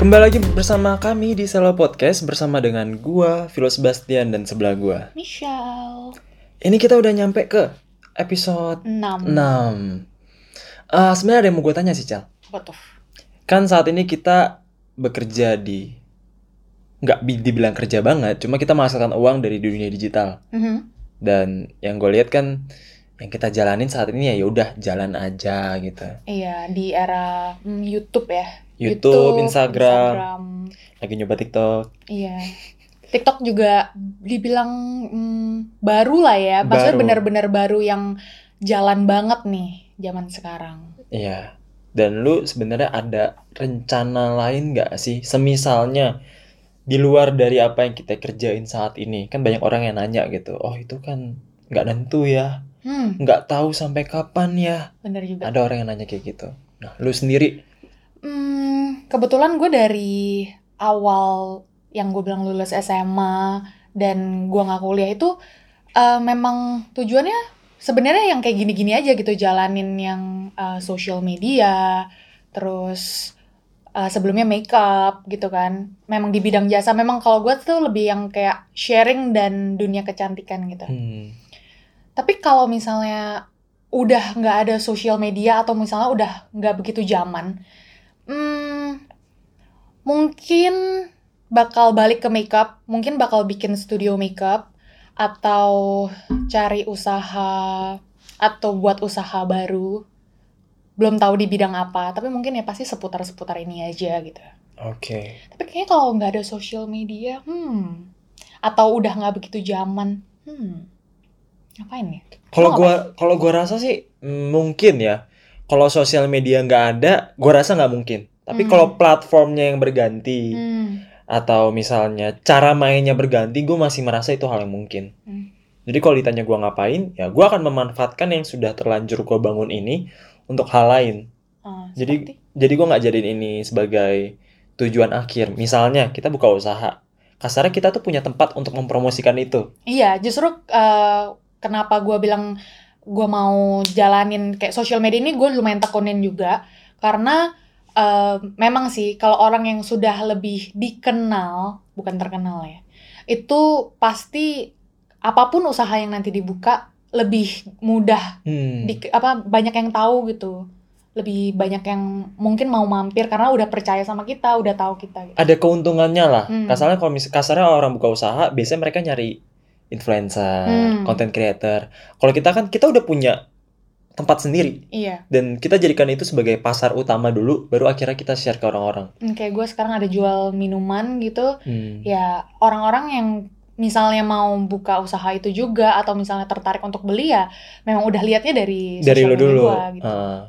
Kembali lagi bersama kami di Selo Podcast bersama dengan gua, Philo Sebastian dan sebelah gua. Michelle Ini kita udah nyampe ke episode 6 6. Eh sebenarnya ada yang mau gue tanya sih, Cal. Apa tuh? Kan saat ini kita bekerja di nggak bi- dibilang kerja banget, cuma kita menghasilkan uang dari dunia digital. Mhm. Dan yang gue lihat kan yang kita jalanin saat ini ya ya udah jalan aja gitu. Iya di era mm, YouTube ya YouTube, Instagram. Instagram. Lagi nyoba TikTok. Iya TikTok juga dibilang mm, baru lah ya Maksudnya benar-benar baru yang jalan banget nih zaman sekarang Iya. Dan lu sebenarnya ada rencana lain nggak sih? Semisalnya di luar dari apa yang kita kerjain saat ini, kan banyak orang yang nanya gitu. Oh itu kan nggak nentu ya, Hmm nggak tahu sampai kapan ya. bener juga Ada orang yang nanya kayak gitu. Nah, lu sendiri, Hmm, kebetulan gue dari awal yang gue bilang lulus SMA dan gue nggak kuliah itu eh, memang tujuannya sebenarnya yang kayak gini-gini aja gitu jalanin yang eh, social media terus eh, sebelumnya makeup gitu kan. Memang di bidang jasa memang kalau gue tuh lebih yang kayak sharing dan dunia kecantikan gitu. Hmm, tapi kalau misalnya udah nggak ada sosial media atau misalnya udah nggak begitu zaman, mungkin bakal balik ke makeup, mungkin bakal bikin studio makeup atau cari usaha atau buat usaha baru. Belum tahu di bidang apa, tapi mungkin ya pasti seputar-seputar ini aja gitu. oke. Tapi kayaknya kalau nggak ada sosial media, hmm, atau udah nggak begitu zaman, hmm, ngapain ya? Kalau gua kalau gua rasa sih mm, mungkin ya. Kalau sosial media nggak ada, gua rasa nggak mungkin. Tapi Hmm. kalau platformnya yang berganti Hmm. atau misalnya cara mainnya berganti, gue masih merasa itu hal yang mungkin. Hmm. Jadi kalau ditanya gua ngapain, ya gua akan memanfaatkan yang sudah terlanjur gua bangun ini untuk hal lain. Ah, Jadi- seperti? Jadi gua nggak jadiin ini sebagai tujuan akhir. Misalnya kita buka usaha, kasarnya kita tuh punya tempat untuk mempromosikan itu. iya justru eh, kenapa gue bilang gue mau jalanin kayak social media ini gue lumayan tekunin juga karena eh, memang sih kalau orang yang sudah lebih dikenal bukan terkenal ya itu pasti apa pun usaha yang nanti dibuka lebih mudah Hmm. di, apa banyak yang tahu gitu lebih banyak yang mungkin mau mampir karena udah percaya sama kita udah tahu kita gitu. Ada keuntungannya lah. Hmm. Kasarnya kalau mis kasarnya orang buka usaha, biasanya mereka nyari influencer, Hmm. content creator. Kalau kita kan kita udah punya tempat sendiri iya dan kita jadikan itu sebagai pasar utama dulu, baru akhirnya kita share ke orang-orang. Hmm, kayak gue sekarang ada jual minuman gitu Hmm. ya orang-orang yang misalnya mau buka usaha itu juga atau misalnya tertarik untuk beli ya memang udah lihatnya dari dari lo sosial media dulu. gua, gitu. Ah.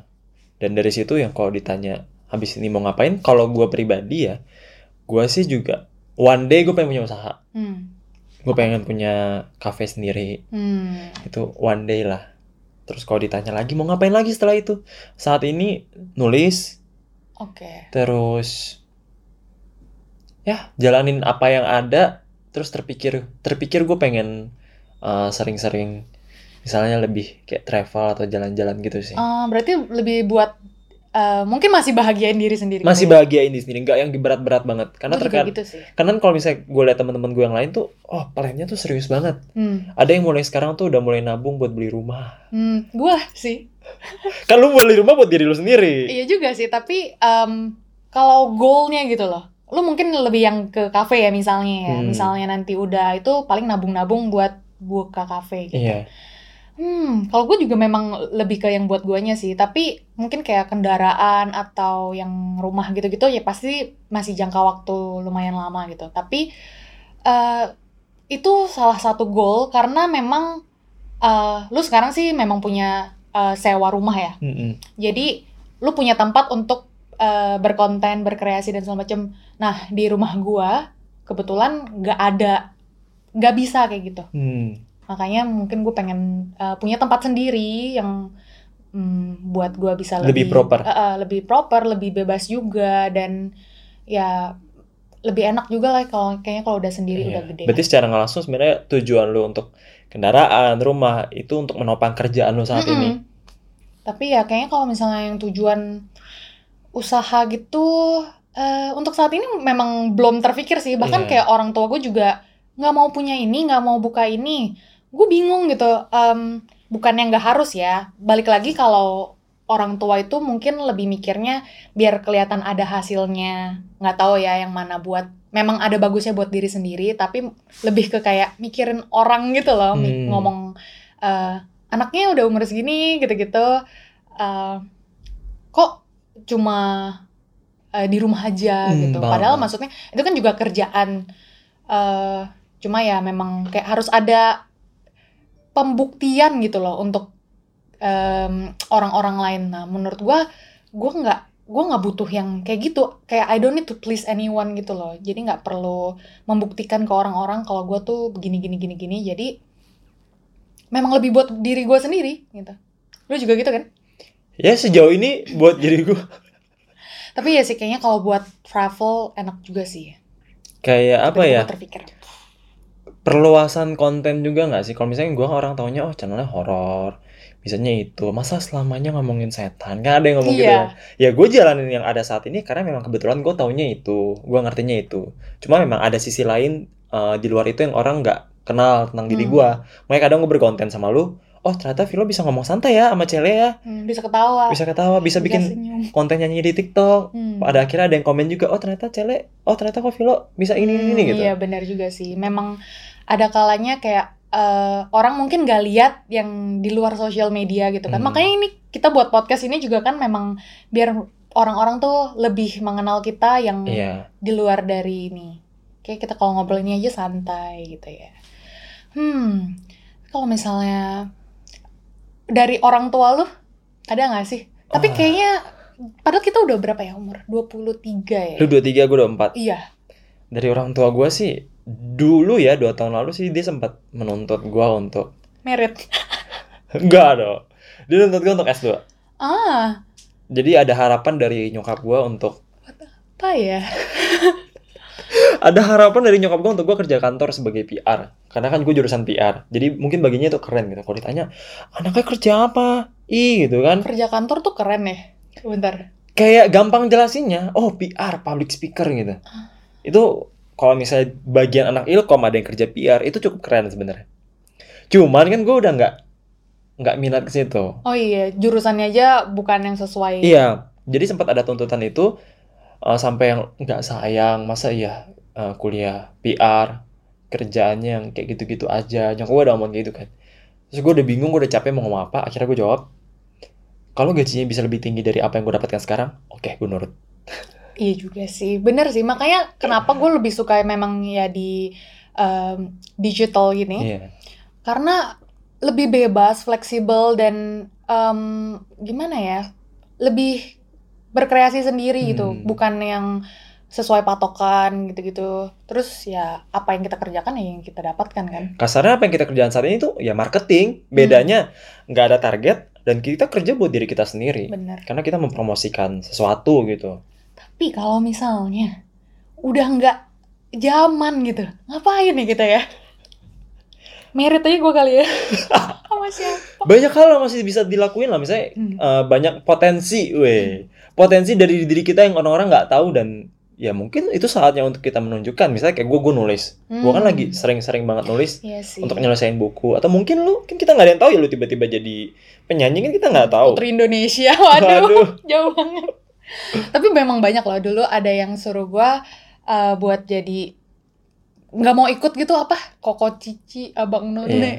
dan dari situ yang kalau ditanya habis ini mau ngapain, kalau gue pribadi ya, gue sih juga one day gue pengen punya usaha, Hmm. gue pengen punya cafe sendiri, Hmm. itu one day lah. Terus kalau ditanya lagi mau ngapain lagi setelah itu, saat ini nulis, Oke. terus ya jalanin apa yang ada, terus terpikir terpikir gue pengen uh, sering-sering misalnya lebih kayak travel atau jalan-jalan gitu sih. Eh, berarti lebih buat eh, mungkin masih bahagiain diri sendiri. masih gitu bahagiain diri sendiri nggak yang berat-berat banget karena juga terkadang gitu sih. karena kalau misalnya gue liat teman-teman gue yang lain tuh oh plannya tuh serius banget Hmm. ada yang mulai sekarang tuh udah mulai nabung buat beli rumah Hmm. Gue sih. kan lu beli rumah buat diri lu sendiri Iya juga sih, tapi em, kalau goalnya gitu loh, lu mungkin lebih yang ke kafe ya misalnya ya, Hmm. misalnya nanti udah itu paling nabung-nabung buat buka kafe gitu. iya Hmm, kalau gue juga memang lebih ke yang buat guanya sih, tapi mungkin kayak kendaraan atau yang rumah gitu-gitu ya pasti masih jangka waktu lumayan lama gitu. Tapi eh itu salah satu goal karena memang eh lu sekarang sih memang punya eh, sewa rumah ya. Mm-mm. Jadi lu punya tempat untuk eh, berkonten, berkreasi dan segala macam. Nah di rumah gua kebetulan nggak ada, nggak bisa kayak gitu. Hmm. Makanya mungkin gue pengen uh, punya tempat sendiri yang mm, buat gue bisa Lebih lebih proper. Uh, uh, lebih proper, lebih bebas juga dan ya lebih enak juga lah kalau kayaknya kalau udah sendiri Iya. udah gede. berarti secara nggak langsung sebenarnya tujuan lu untuk kendaraan rumah itu untuk menopang kerjaan lu saat ini Mm-mm. Tapi ya kayaknya kalau misalnya yang tujuan usaha gitu eh, untuk saat ini memang belum terpikir sih bahkan Iya. kayak orang tua gue juga nggak mau punya ini nggak mau buka ini gue bingung gitu Em, bukannya nggak harus ya balik lagi kalau orang tua itu mungkin lebih mikirnya biar kelihatan ada hasilnya nggak tahu ya yang mana buat memang ada bagusnya buat diri sendiri tapi lebih ke kayak mikirin orang gitu loh Hmm. ngomong eh, anaknya udah umur segini gitu-gitu eh, kok cuma eh, di rumah aja Hmm, gitu. paham, Padahal maksudnya itu kan juga kerjaan. eh cuma ya memang kayak harus ada pembuktian gitu loh untuk em, orang-orang lain. Nah, menurut gua, gua nggak gua nggak butuh yang kayak gitu. Kayak I don't need to please anyone gitu loh. Jadi nggak perlu membuktikan ke orang-orang kalau gua tuh begini gini gini gini. Jadi memang lebih buat diri gua sendiri gitu. Lu juga gitu kan? Ya sejauh ini buat diri gue Tapi ya sih kayaknya kalau buat travel enak juga sih. kayak apa ya? Terpikir. Perluasan konten juga nggak sih? Kalau misalnya gue orang taunya oh channelnya horor, misalnya itu, masa selamanya ngomongin setan? Kan ada yang ngomong gitu. Iya. kan? Ya gue jalanin yang ada saat ini karena memang kebetulan gue taunya itu, gue ngertinya itu. Cuma memang ada sisi lain eh, di luar itu yang orang nggak kenal tentang diri Hmm. gue. Makanya kadang gue berkonten sama lu, oh ternyata Vilo bisa ngomong santai ya sama cele ya, Hmm, bisa ketawa. bisa ketawa, bisa bikin senyum. konten nyanyi di TikTok. Hmm. Pada akhirnya ada yang komen juga, oh ternyata cele, oh ternyata kok Vilo bisa ini ini, ini Hmm, gitu. Iya benar juga sih. Memang ada kalanya kayak eh, orang mungkin gak lihat yang di luar sosial media gitu kan. Hmm. Makanya ini kita buat podcast ini juga kan memang biar orang-orang tuh lebih mengenal kita yang Iya. di luar dari ini. Kayak kita kalau ngobrol ini aja santai gitu ya. Hmm, kalau misalnya dari orang tua lu ada nggak sih? Tapi Ah. kayaknya padahal kita udah berapa ya umur? 23 ya? Lu 23, gue 24. Iya. Dari orang tua gue sih, dulu ya, dua tahun lalu sih dia sempat menuntut gue untuk, Merit. enggak dong. Dia nuntut gue untuk S2. Ah, Jadi ada harapan dari nyokap gue untuk, apa ya? ada harapan dari nyokap gue untuk gue kerja kantor sebagai PR. Karena kan gue jurusan PR. Jadi mungkin baginya itu keren gitu. Kalau ditanya, anaknya kerja apa? Ih gitu kan. Kerja kantor tuh keren ya. Bentar. Kayak gampang jelasinnya, oh PR, public speaker gitu. Itu kalau misalnya bagian anak ilkom ada yang kerja PR, itu cukup keren sebenarnya. Cuman kan gue udah nggak nggak minat ke situ. Oh iya, jurusannya aja bukan yang sesuai. Iya, jadi sempat ada tuntutan itu eh, sampai yang nggak sayang, masa iya eh, kuliah PR kerjaannya yang kayak gitu-gitu aja. Nyokap gue udah ngomong gitu kan. Terus gue udah bingung, gue udah capek mau ngomong apa. Akhirnya gue jawab, kalau gajinya bisa lebih tinggi dari apa yang gue dapatkan sekarang, oke, gue nurut. Iya juga sih, bener sih. Makanya kenapa gue lebih suka memang ya di em, digital gini. Iya. Karena lebih bebas, fleksibel dan em, gimana ya? Lebih berkreasi sendiri gitu, Hmm. bukan yang sesuai patokan gitu-gitu. Terus ya apa yang kita kerjakan ya yang kita dapatkan kan. Kasarnya apa yang kita kerjaan saat ini tuh ya marketing. Bedanya nggak ada target dan kita kerja buat diri kita sendiri. Bener. Karena kita mempromosikan sesuatu gitu. Tapi kalau misalnya udah nggak zaman gitu, ngapain nih kita ya? Merit aja gue kali ya. Sama siapa? Banyak hal yang masih bisa dilakuin lah. Misalnya Hmm. eh, banyak potensi, weh. Potensi dari diri kita yang orang-orang nggak tahu dan ya mungkin itu saatnya untuk kita menunjukkan. Misalnya kayak gue, gue nulis. Gue kan Hmm. lagi sering-sering banget nulis sih. untuk nyelesain buku. Atau mungkin lu, kan kita nggak ada yang tahu ya lu tiba-tiba jadi penyanyi kan kita nggak tahu. Putri Indonesia, waduh, Waduh. jauh banget. Tapi memang banyak loh dulu ada yang suruh gue uh, buat jadi nggak mau ikut gitu apa? Koko Cici, Abang None, Iya.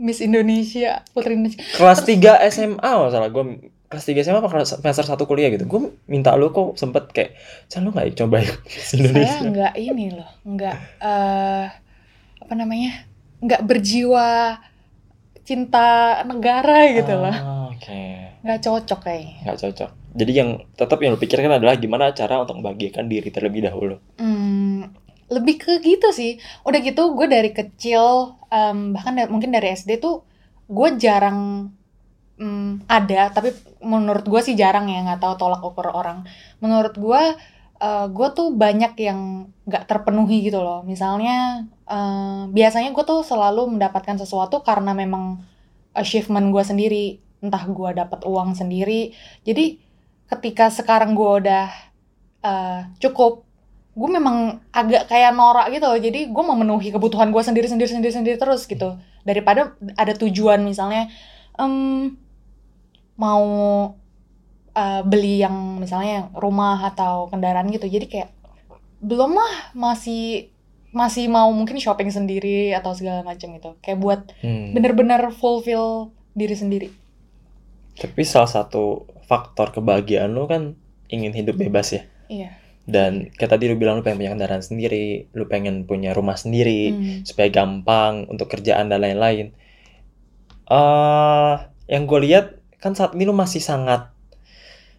Miss Indonesia, Putri Indonesia. Kelas 3 SMA masalah gue kelas 3 SMA apa kelas semester 1 kuliah gitu. Gue minta lu kok sempet kayak, "Can lu nggak coba ikut Miss Saya Indonesia?" nggak ini loh, nggak eh apa namanya, nggak berjiwa cinta negara gitu loh, Ah, Oke. Nggak cocok kayaknya. nggak cocok. Jadi yang tetap yang lu pikirkan adalah gimana cara untuk membahagiakan diri terlebih dahulu. Hmm, lebih ke gitu sih. Udah gitu gue dari kecil, em, bahkan da- mungkin dari SD tuh gue jarang em, ada, tapi menurut gue sih jarang ya, nggak tahu tolak ukur orang. Menurut gue, eh, gue tuh banyak yang nggak terpenuhi gitu loh. Misalnya, eh, biasanya gue tuh selalu mendapatkan sesuatu karena memang achievement gue sendiri, entah gue dapat uang sendiri. Jadi ketika sekarang gue udah eh, cukup gue memang agak kayak norak gitu loh. Jadi gue memenuhi kebutuhan gue sendiri sendiri sendiri sendiri terus gitu. Daripada ada tujuan misalnya em, mau eh, beli yang misalnya rumah atau kendaraan gitu. Jadi kayak belum lah masih masih mau mungkin shopping sendiri atau segala macam gitu. Kayak buat Hmm. bener-bener fulfill diri sendiri Tapi salah satu faktor kebahagiaan lu kan ingin hidup bebas ya. iya Dan kayak tadi lu bilang lu pengen punya kendaraan sendiri, lu pengen punya rumah sendiri, Hmm. supaya gampang untuk kerjaan dan lain-lain. eh yang gue lihat kan saat ini lu masih sangat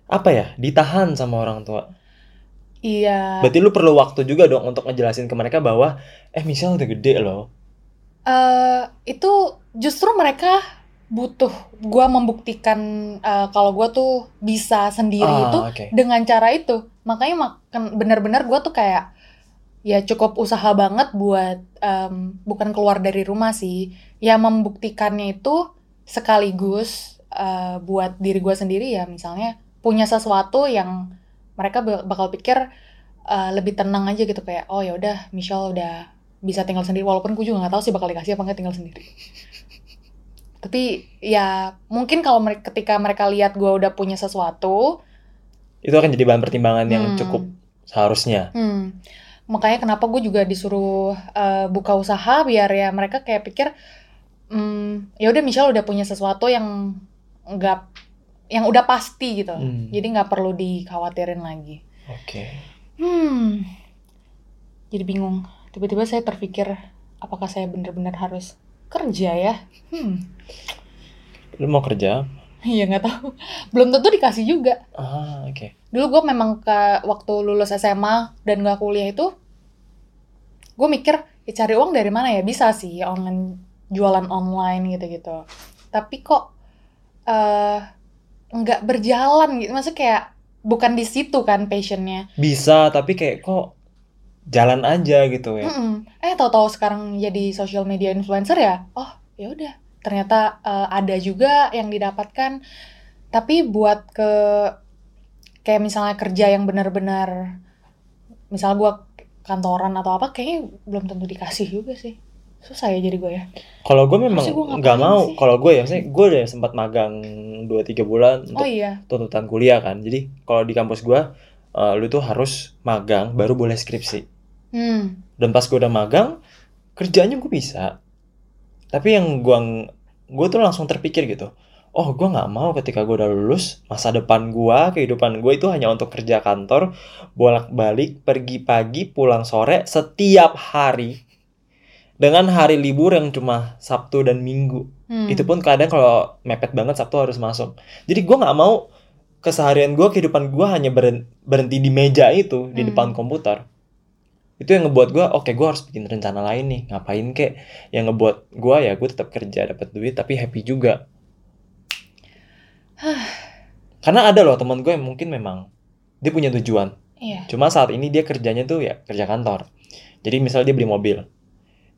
apa ya ditahan sama orang tua. iya Berarti lu perlu waktu juga dong untuk ngejelasin ke mereka bahwa eh Michelle udah gede loh. eh itu justru mereka butuh gua membuktikan eh, kalau gua tuh bisa sendiri Ah, itu oke. dengan cara itu. Makanya makan benar-benar gua tuh kayak ya cukup usaha banget buat em, bukan keluar dari rumah sih. Ya membuktikannya itu sekaligus eh, buat diri gua sendiri ya. Misalnya punya sesuatu yang mereka bak- bakal pikir eh, lebih tenang aja gitu. Kayak oh ya udah Michelle udah bisa tinggal sendiri. Walaupun gue juga nggak tahu sih bakal dikasih apa nggak tinggal sendiri tapi ya mungkin kalau mereka ketika mereka lihat gue udah punya sesuatu Itu akan jadi bahan pertimbangan yang hmm, cukup seharusnya. hmm, makanya kenapa gue juga disuruh eh, buka usaha biar ya mereka kayak pikir hmm, ya udah Michelle udah punya sesuatu yang nggak yang udah pasti gitu Hmm. jadi nggak perlu dikhawatirin lagi Oke. hmm jadi bingung tiba-tiba saya terpikir apakah saya benar-benar harus kerja ya hmm Lu mau kerja? Iya nggak tahu. Belum tentu dikasih juga. Ah, oke. Dulu gue memang ke waktu lulus SMA dan nggak kuliah itu, gue mikir ya cari uang dari mana ya bisa sih online jualan online gitu-gitu. Tapi kok eh nggak berjalan gitu. Maksudnya kayak bukan di situ kan passionnya. Bisa, tapi kayak kok jalan aja gitu ya. Mm-mm. Eh tahu-tahu sekarang jadi social media influencer ya? Oh ya udah. Ternyata eh, ada juga yang didapatkan. Tapi buat ke kayak misalnya kerja yang benar-benar, misal gue kantoran atau apa, kayaknya belum tentu dikasih juga sih. Susah ya jadi gue ya. Kalau gue memang nggak mau. Kalau gue ya, misalnya gue udah sempat magang 2-3 bulan Oh untuk iya. tuntutan kuliah kan. Jadi kalau di kampus gue, eh, lu tuh harus magang baru boleh skripsi. Hmm. Dan pas gue udah magang, kerjanya gue bisa. Tapi yang gue gue tuh langsung terpikir gitu. Oh, gue nggak mau ketika gue udah lulus, masa depan gue, kehidupan gue itu hanya untuk kerja kantor, bolak-balik, pergi pagi, pulang sore, setiap hari. Dengan hari libur yang cuma Sabtu dan Minggu. Hmm. Itu pun kadang kalau mepet banget Sabtu harus masuk. Jadi gue nggak mau keseharian gue, kehidupan gue hanya berhenti di meja itu, di Hmm. depan komputer. Itu yang ngebuat gue, oke gue harus bikin rencana lain nih, ngapain kek. Yang ngebuat gue ya gue tetap kerja, dapat duit, tapi happy juga. Karena ada loh teman gue yang mungkin memang dia punya tujuan. Iya. Cuma saat ini dia kerjanya tuh ya kerja kantor. Jadi misalnya dia beli mobil.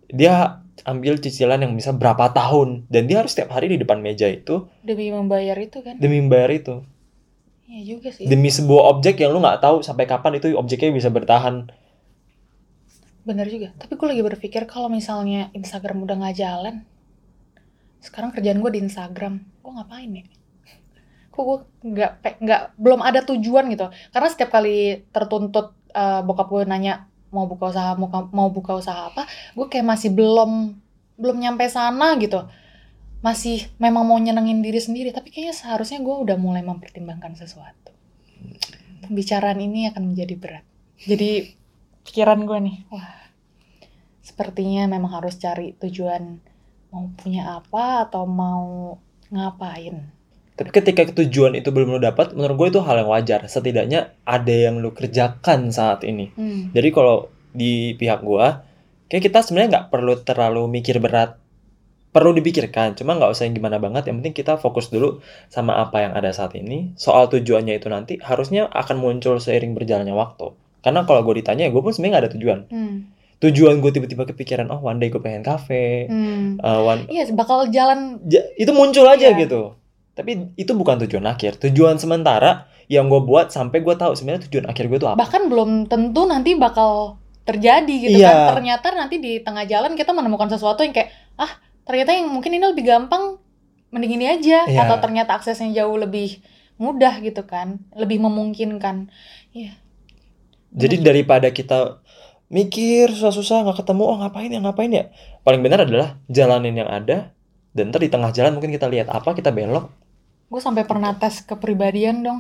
Dia ambil cicilan yang bisa berapa tahun. Dan dia harus setiap hari di depan meja itu Demi membayar itu kan. demi membayar itu. Iya juga sih. Demi sebuah objek yang lu nggak tahu sampai kapan itu objeknya bisa bertahan. Bener juga. Tapi gue lagi berpikir kalau misalnya Instagram udah nggak jalan, sekarang kerjaan gue di Instagram, gue ngapain ya? Kok gue nggak nggak belum ada tujuan gitu. Karena setiap kali tertuntut eh, bokap gue nanya mau buka usaha mau, mau buka usaha apa, gue kayak masih belum belum nyampe sana gitu. Masih memang mau nyenengin diri sendiri, tapi kayaknya seharusnya gue udah mulai mempertimbangkan sesuatu. Pembicaraan ini akan menjadi berat. Jadi pikiran gue nih, wah, sepertinya memang harus cari tujuan mau punya apa atau mau ngapain. Tapi ketika tujuan itu belum lu dapat, menurut gue itu hal yang wajar. Setidaknya ada yang lu kerjakan saat ini. Hmm. Jadi kalau di pihak gua, kayak kita sebenarnya nggak perlu terlalu mikir berat. Perlu dipikirkan, cuma nggak usah yang gimana banget. Yang penting kita fokus dulu sama apa yang ada saat ini. Soal tujuannya itu nanti harusnya akan muncul seiring berjalannya waktu. Karena kalau gue ditanya, gue pun sebenarnya nggak ada tujuan. Hmm. Tujuan gue tiba-tiba kepikiran, oh one day gue pengen kafe. Hmm. Uh, one- Iya, bakal jalan. Ja- itu muncul aja Iya. gitu. tapi itu bukan tujuan akhir tujuan sementara yang gue buat sampai gue tahu sebenarnya tujuan akhir gue tuh apa bahkan belum tentu nanti bakal terjadi gitu Iya. kan ternyata nanti di tengah jalan kita menemukan sesuatu yang kayak ah ternyata yang mungkin ini lebih gampang mending ini aja Iya. atau ternyata aksesnya jauh lebih mudah gitu kan lebih memungkinkan Jadi daripada kita mikir susah-susah nggak ketemu, oh ngapain ya ngapain ya? Paling benar adalah jalanin yang ada dan ntar di tengah jalan mungkin kita lihat apa kita belok. gue sampai pernah tes kepribadian dong.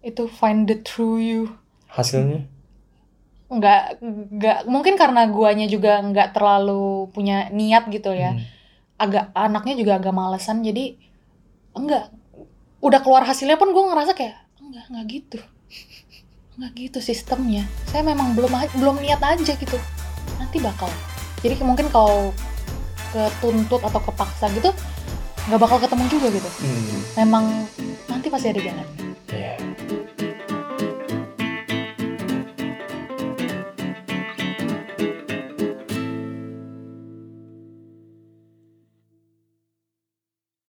Itu find the true you. Hasilnya? Nggak nggak mungkin karena guanya juga nggak terlalu punya niat gitu ya. Hmm, agak anaknya juga agak malesan jadi enggak. Udah keluar hasilnya pun gue ngerasa kayak enggak enggak gitu enggak gitu sistemnya. Saya memang belum belum niat aja gitu. Nanti bakal. Jadi mungkin kalau ketuntut atau kepaksa gitu nggak bakal ketemu juga gitu. Hmm. memang nanti pasti ada jalan